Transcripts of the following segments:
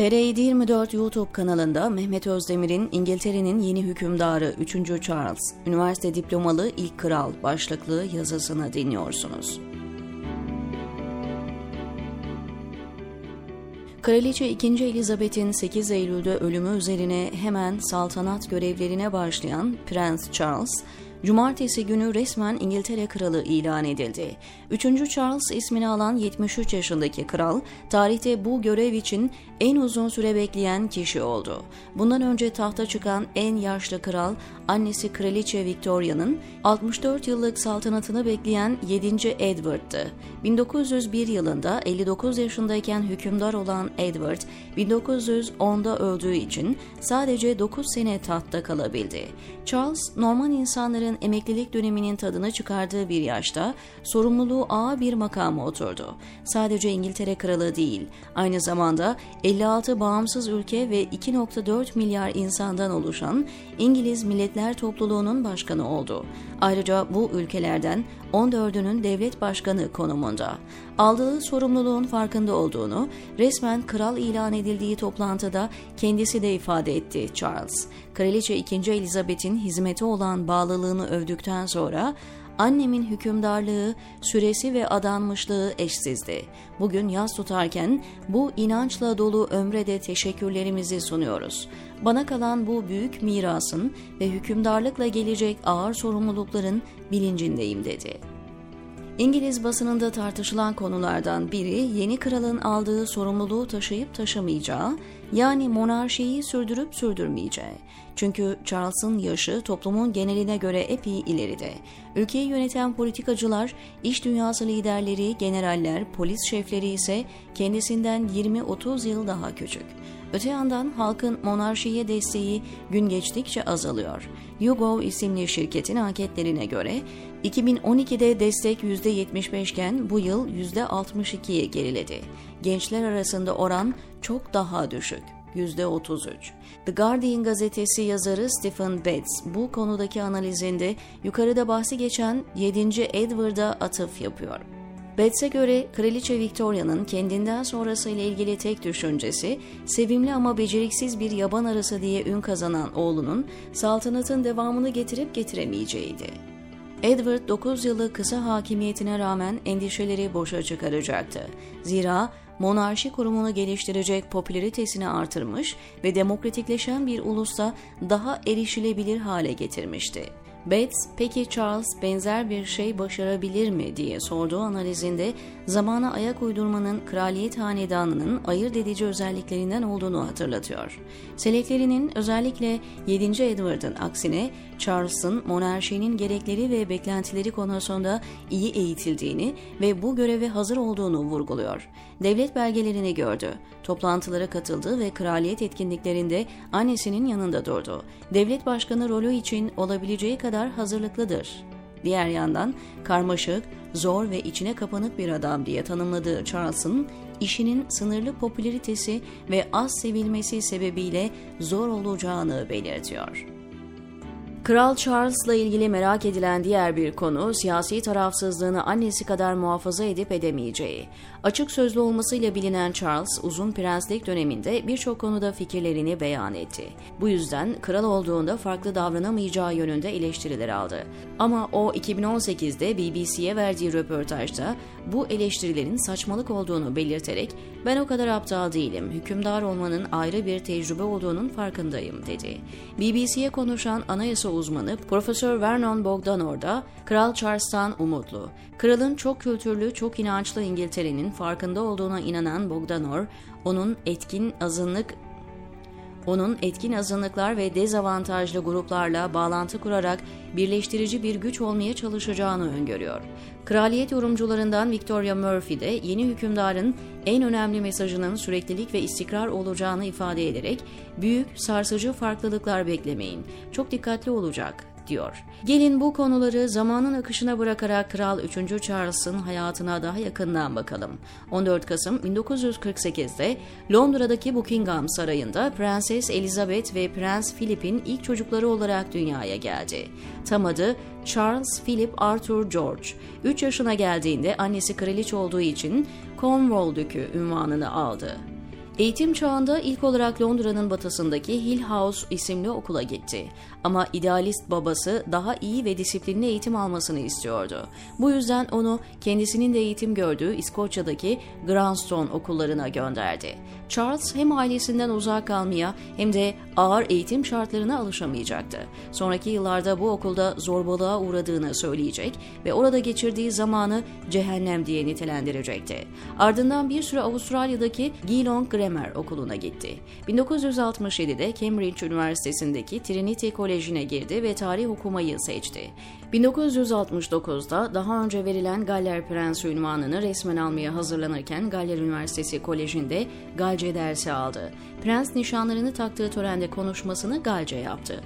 TR724 YouTube kanalında Mehmet Özdemir'in İngiltere'nin yeni hükümdarı 3. Charles, üniversite diplomalı ilk kral başlıklı yazısını dinliyorsunuz. Kraliçe 2. Elizabeth'in 8 Eylül'de ölümü üzerine hemen saltanat görevlerine başlayan Prens Charles, Cumartesi günü resmen İngiltere Kralı ilan edildi. 3. Charles ismini alan 73 yaşındaki kral, tarihte bu görev için en uzun süre bekleyen kişi oldu. Bundan önce tahta çıkan en yaşlı kral, annesi Kraliçe Victoria'nın 64 yıllık saltanatını bekleyen 7. Edward'tı. 1901 yılında 59 yaşındayken hükümdar olan Edward, 1910'da öldüğü için sadece 9 sene tahtta kalabildi. Charles, Norman insanların emeklilik döneminin tadını çıkardığı bir yaşta sorumluluğu ağır bir makama oturdu. Sadece İngiltere kralı değil, aynı zamanda 56 bağımsız ülke ve 2.4 milyar insandan oluşan İngiliz Milletler Topluluğu'nun başkanı oldu. Ayrıca bu ülkelerden 14'ünün devlet başkanı konumunda. Aldığı sorumluluğun farkında olduğunu resmen kral ilan edildiği toplantıda kendisi de ifade etti Charles. Kraliçe 2. Elizabeth'in hizmete olan bağlılığını övdükten sonra Annemin hükümdarlığı, süresi ve adanmışlığı eşsizdi. Bugün yaz tutarken bu inançla dolu ömre de teşekkürlerimizi sunuyoruz. Bana kalan bu büyük mirasın ve hükümdarlıkla gelecek ağır sorumlulukların bilincindeyim dedi. İngiliz basınında tartışılan konulardan biri yeni kralın aldığı sorumluluğu taşıyıp taşımayacağı, yani monarşiyi sürdürüp sürdürmeyeceği. Çünkü Charles'ın yaşı toplumun geneline göre epey ileride. Ülkeyi yöneten politikacılar, iş dünyası liderleri, generaller, polis şefleri ise kendisinden 20-30 yıl daha küçük. Öte yandan halkın monarşiye desteği gün geçtikçe azalıyor. YouGov isimli şirketin anketlerine göre 2012'de destek %75 iken bu yıl %62'ye geriledi. Gençler arasında oran çok daha düşük. %33. The Guardian gazetesi yazarı Stephen Betts bu konudaki analizinde yukarıda bahsi geçen 7. Edward'a atıf yapıyor. Betts'e göre Kraliçe Victoria'nın kendinden sonrası ile ilgili tek düşüncesi, sevimli ama beceriksiz bir yaban arası diye ün kazanan oğlunun saltanatın devamını getirip getiremeyeceğiydi. Edward 9 yılı kısa hakimiyetine rağmen endişeleri boşa çıkaracaktı. Zira monarşi kurumunu geliştirecek popülaritesini artırmış ve demokratikleşen bir ulusta daha erişilebilir hale getirmişti. Bates, peki Charles benzer bir şey başarabilir mi diye sorduğu analizinde zamana ayak uydurmanın kraliyet hanedanının ayırt edici özelliklerinden olduğunu hatırlatıyor. Seleklerinin özellikle 7. Edward'ın aksine Charles'ın monarşinin gerekleri ve beklentileri konusunda iyi eğitildiğini ve bu göreve hazır olduğunu vurguluyor. Devlet belgelerini gördü, toplantılara katıldı ve kraliyet etkinliklerinde annesinin yanında durdu. Devlet başkanı rolü için olabileceği kadar hazırlıklıdır. Diğer yandan karmaşık, zor ve içine kapanık bir adam diye tanımladığı Charles'ın işinin sınırlı popülaritesi ve az sevilmesi sebebiyle zor olacağını belirtiyor. Kral Charles'la ilgili merak edilen diğer bir konu siyasi tarafsızlığını annesi kadar muhafaza edip edemeyeceği. Açık sözlü olmasıyla bilinen Charles uzun prenslik döneminde birçok konuda fikirlerini beyan etti. Bu yüzden kral olduğunda farklı davranamayacağı yönünde eleştiriler aldı. Ama o 2018'de BBC'ye verdiği röportajda bu eleştirilerin saçmalık olduğunu belirterek ben o kadar aptal değilim, hükümdar olmanın ayrı bir tecrübe olduğunun farkındayım dedi. BBC'ye konuşan anayasa uzmanı Profesör Vernon Bogdanor da Kral Charles'tan umutlu. Kralın çok kültürlü, çok inançlı İngiltere'nin farkında olduğuna inanan Bogdanor, onun etkin azınlık onun etkin azınlıklar ve dezavantajlı gruplarla bağlantı kurarak birleştirici bir güç olmaya çalışacağını öngörüyor. Kraliyet yorumcularından Victoria Murphy de yeni hükümdarın en önemli mesajının süreklilik ve istikrar olacağını ifade ederek büyük, sarsıcı farklılıklar beklemeyin, çok dikkatli olacak diyor. Gelin bu konuları zamanın akışına bırakarak Kral 3. Charles'ın hayatına daha yakından bakalım. 14 Kasım 1948'de Londra'daki Buckingham Sarayı'nda Prenses Elizabeth ve Prens Philip'in ilk çocukları olarak dünyaya geldi. Tam adı Charles Philip Arthur George. 3 yaşına geldiğinde annesi kraliçe olduğu için Cornwall Dükü ünvanını aldı. Eğitim çağında ilk olarak Londra'nın batısındaki Hill House isimli okula gitti. Ama idealist babası daha iyi ve disiplinli eğitim almasını istiyordu. Bu yüzden onu kendisinin de eğitim gördüğü İskoçya'daki Grandstone okullarına gönderdi. Charles hem ailesinden uzak kalmaya hem de ağır eğitim şartlarına alışamayacaktı. Sonraki yıllarda bu okulda zorbalığa uğradığını söyleyecek ve orada geçirdiği zamanı cehennem diye nitelendirecekti. Ardından bir süre Avustralya'daki Geelong Grammar Okulu'na gitti. 1967'de Cambridge Üniversitesi'ndeki Trinity Koleji'ne girdi ve tarih okumayı seçti. 1969'da daha önce verilen Galler Prensi ünvanını resmen almaya hazırlanırken Galler Üniversitesi Koleji'nde Galce dersi aldı. Prens nişanlarını taktığı törende konuşmasını Galce yaptı.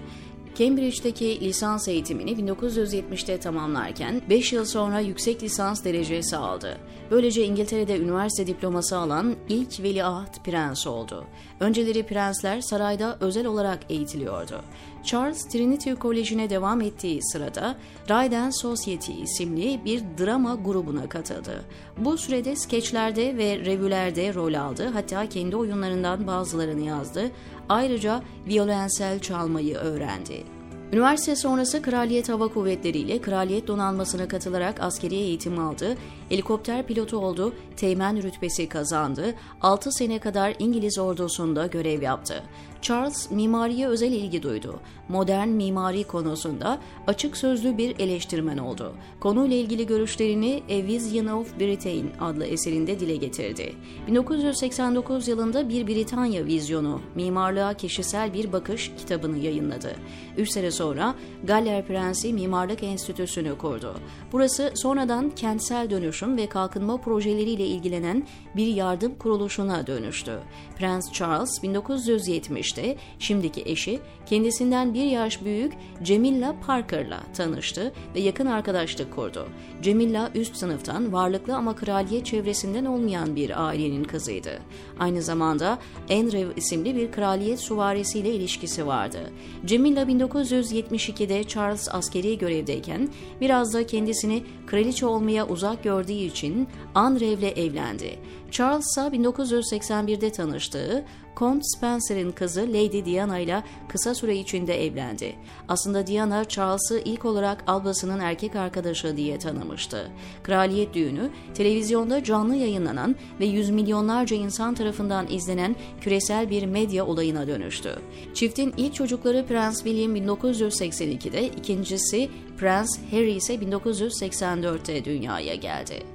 Cambridge'deki lisans eğitimini 1970'te tamamlarken 5 yıl sonra yüksek lisans derecesi aldı. Böylece İngiltere'de üniversite diploması alan ilk veliaht prens oldu. Önceleri prensler sarayda özel olarak eğitiliyordu. Charles Trinity Koleji'ne devam ettiği sırada Dryden Society isimli bir drama grubuna katıldı. Bu sürede skeçlerde ve revülerde rol aldı hatta kendi oyunlarından bazılarını yazdı. Ayrıca violensel çalmayı öğrendi. Üniversite sonrası Kraliyet Hava Kuvvetleri ile Kraliyet Donanması'na katılarak askeri eğitim aldı, helikopter pilotu oldu, teğmen rütbesi kazandı, 6 sene kadar İngiliz ordusunda görev yaptı. Charles mimariye özel ilgi duydu. Modern mimari konusunda açık sözlü bir eleştirmen oldu. Konuyla ilgili görüşlerini A Vision of Britain adlı eserinde dile getirdi. 1989 yılında bir Britanya vizyonu, mimarlığa kişisel bir bakış kitabını yayınladı. Üç sene sonra Galler Prensi Mimarlık Enstitüsü'nü kurdu. Burası sonradan kentsel dönüşüm ve kalkınma projeleriyle ilgilenen bir yardım kuruluşuna dönüştü. Prens Charles 1970'te şimdiki eşi kendisinden bir yaş büyük Cemilla Parker'la tanıştı ve yakın arkadaşlık kurdu. Cemilla üst sınıftan varlıklı ama kraliyet çevresinden olmayan bir ailenin kızıydı. Aynı zamanda Andrew isimli bir kraliyet suvarisiyle ilişkisi vardı. Cemilla 1972'de Charles askeri görevdeyken biraz da kendisini kraliçe olmaya uzak gördüğü için Andrew'le evlendi. Charles ise 1981'de tanıştığı Kont Spencer'in kızı Lady Diana ile kısa süre içinde evlendi. Aslında Diana Charles'ı ilk olarak Albası'nın erkek arkadaşı diye tanımıştı. Kraliyet düğünü televizyonda canlı yayınlanan ve yüz milyonlarca insan tarafından izlenen küresel bir medya olayına dönüştü. Çiftin ilk çocukları Prens William 1982'de, ikincisi Prens Harry ise 1984'te dünyaya geldi.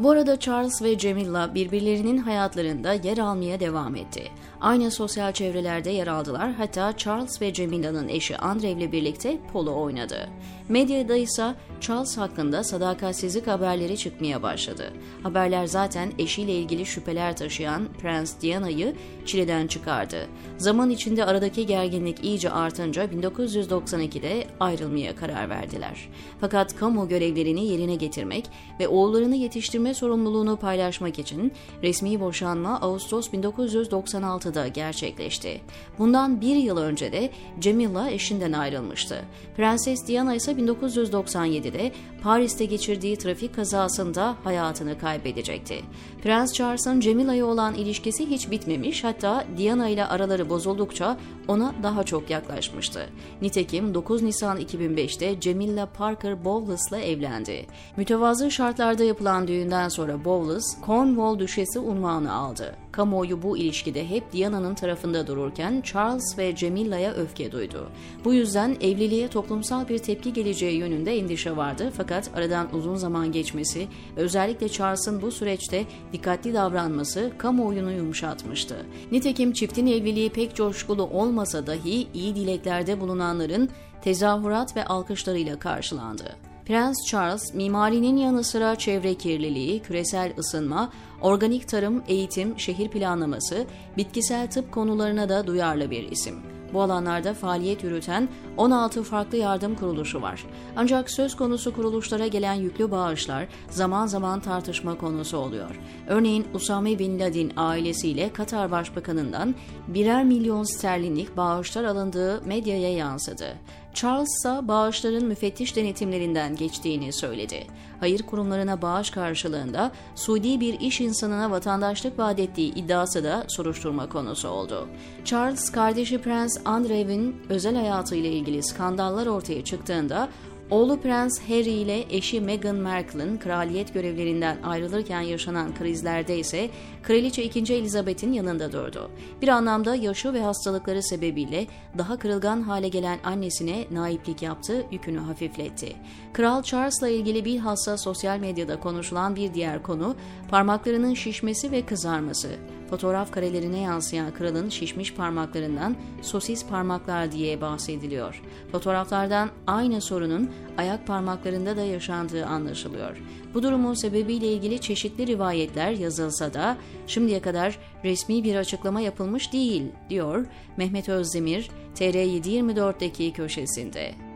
Bu arada Charles ve Camilla birbirlerinin hayatlarında yer almaya devam etti. Aynı sosyal çevrelerde yer aldılar hatta Charles ve Camilla'nın eşi Andre ile birlikte polo oynadı. Medyada ise Charles hakkında sadakatsizlik haberleri çıkmaya başladı. Haberler zaten eşiyle ilgili şüpheler taşıyan Prens Diana'yı çileden çıkardı. Zaman içinde aradaki gerginlik iyice artınca 1992'de ayrılmaya karar verdiler. Fakat kamu görevlerini yerine getirmek ve oğullarını yetiştirme sorumluluğunu paylaşmak için resmi boşanma Ağustos 1996'da gerçekleşti. Bundan bir yıl önce de Camilla eşinden ayrılmıştı. Prenses Diana ise 1997'de Paris'te geçirdiği trafik kazasında hayatını kaybedecekti. Prens Charles'ın Camilla'ya olan ilişkisi hiç bitmemiş hatta Diana ile araları bozuldukça ona daha çok yaklaşmıştı. Nitekim 9 Nisan 2005'te Camilla Parker Bowles'la evlendi. Mütevazı şartlarda yapılan düğünden sonra Bowles, Cornwall Düşesi unvanı aldı. Kamuoyu bu ilişkide hep Diana'nın tarafında dururken Charles ve Camilla'ya öfke duydu. Bu yüzden evliliğe toplumsal bir tepki geleceği yönünde endişe vardı fakat aradan uzun zaman geçmesi özellikle Charles'ın bu süreçte dikkatli davranması kamuoyunu yumuşatmıştı. Nitekim çiftin evliliği pek coşkulu olmasa dahi iyi dileklerde bulunanların tezahürat ve alkışlarıyla karşılandı. Prens Charles, mimarinin yanı sıra çevre kirliliği, küresel ısınma, organik tarım, eğitim, şehir planlaması, bitkisel tıp konularına da duyarlı bir isim. Bu alanlarda faaliyet yürüten 16 farklı yardım kuruluşu var. Ancak söz konusu kuruluşlara gelen yüklü bağışlar zaman zaman tartışma konusu oluyor. Örneğin Usame Bin Laden ailesiyle Katar Başbakanı'ndan birer milyon sterlinlik bağışlar alındığı medyaya yansıdı. Charles ise bağışların müfettiş denetimlerinden geçtiğini söyledi. Hayır kurumlarına bağış karşılığında Suudi bir iş insanına vatandaşlık vaat ettiği iddiası da soruşturma konusu oldu. Charles, kardeşi Prens Andrew'in özel hayatıyla ilgili skandallar ortaya çıktığında Oğlu Prens Harry ile eşi Meghan Markle'ın kraliyet görevlerinden ayrılırken yaşanan krizlerde ise Kraliçe 2. Elizabeth'in yanında durdu. Bir anlamda yaşı ve hastalıkları sebebiyle daha kırılgan hale gelen annesine naiplik yaptı, yükünü hafifletti. Kral Charles'la ilgili bilhassa sosyal medyada konuşulan bir diğer konu parmaklarının şişmesi ve kızarması. Fotoğraf karelerine yansıyan kralın şişmiş parmaklarından sosis parmaklar diye bahsediliyor. Fotoğraflardan aynı sorunun ayak parmaklarında da yaşandığı anlaşılıyor. Bu durumun sebebiyle ilgili çeşitli rivayetler yazılsa da şimdiye kadar resmi bir açıklama yapılmış değil, diyor Mehmet Özdemir TR724'deki köşesinde.